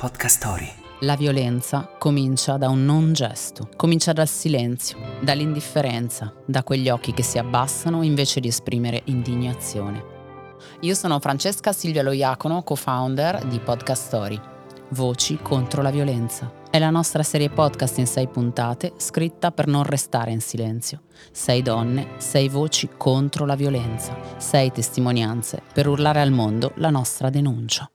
Podcast Story. La violenza comincia da un non gesto, comincia dal silenzio, dall'indifferenza, da quegli occhi che si abbassano invece di esprimere indignazione. Io sono Francesca Silvia Loiacono, co-founder di Podcast Story. Voci contro la violenza. È la nostra serie podcast in sei puntate, scritta per non restare in silenzio. Sei donne, sei voci contro la violenza, sei testimonianze per urlare al mondo la nostra denuncia.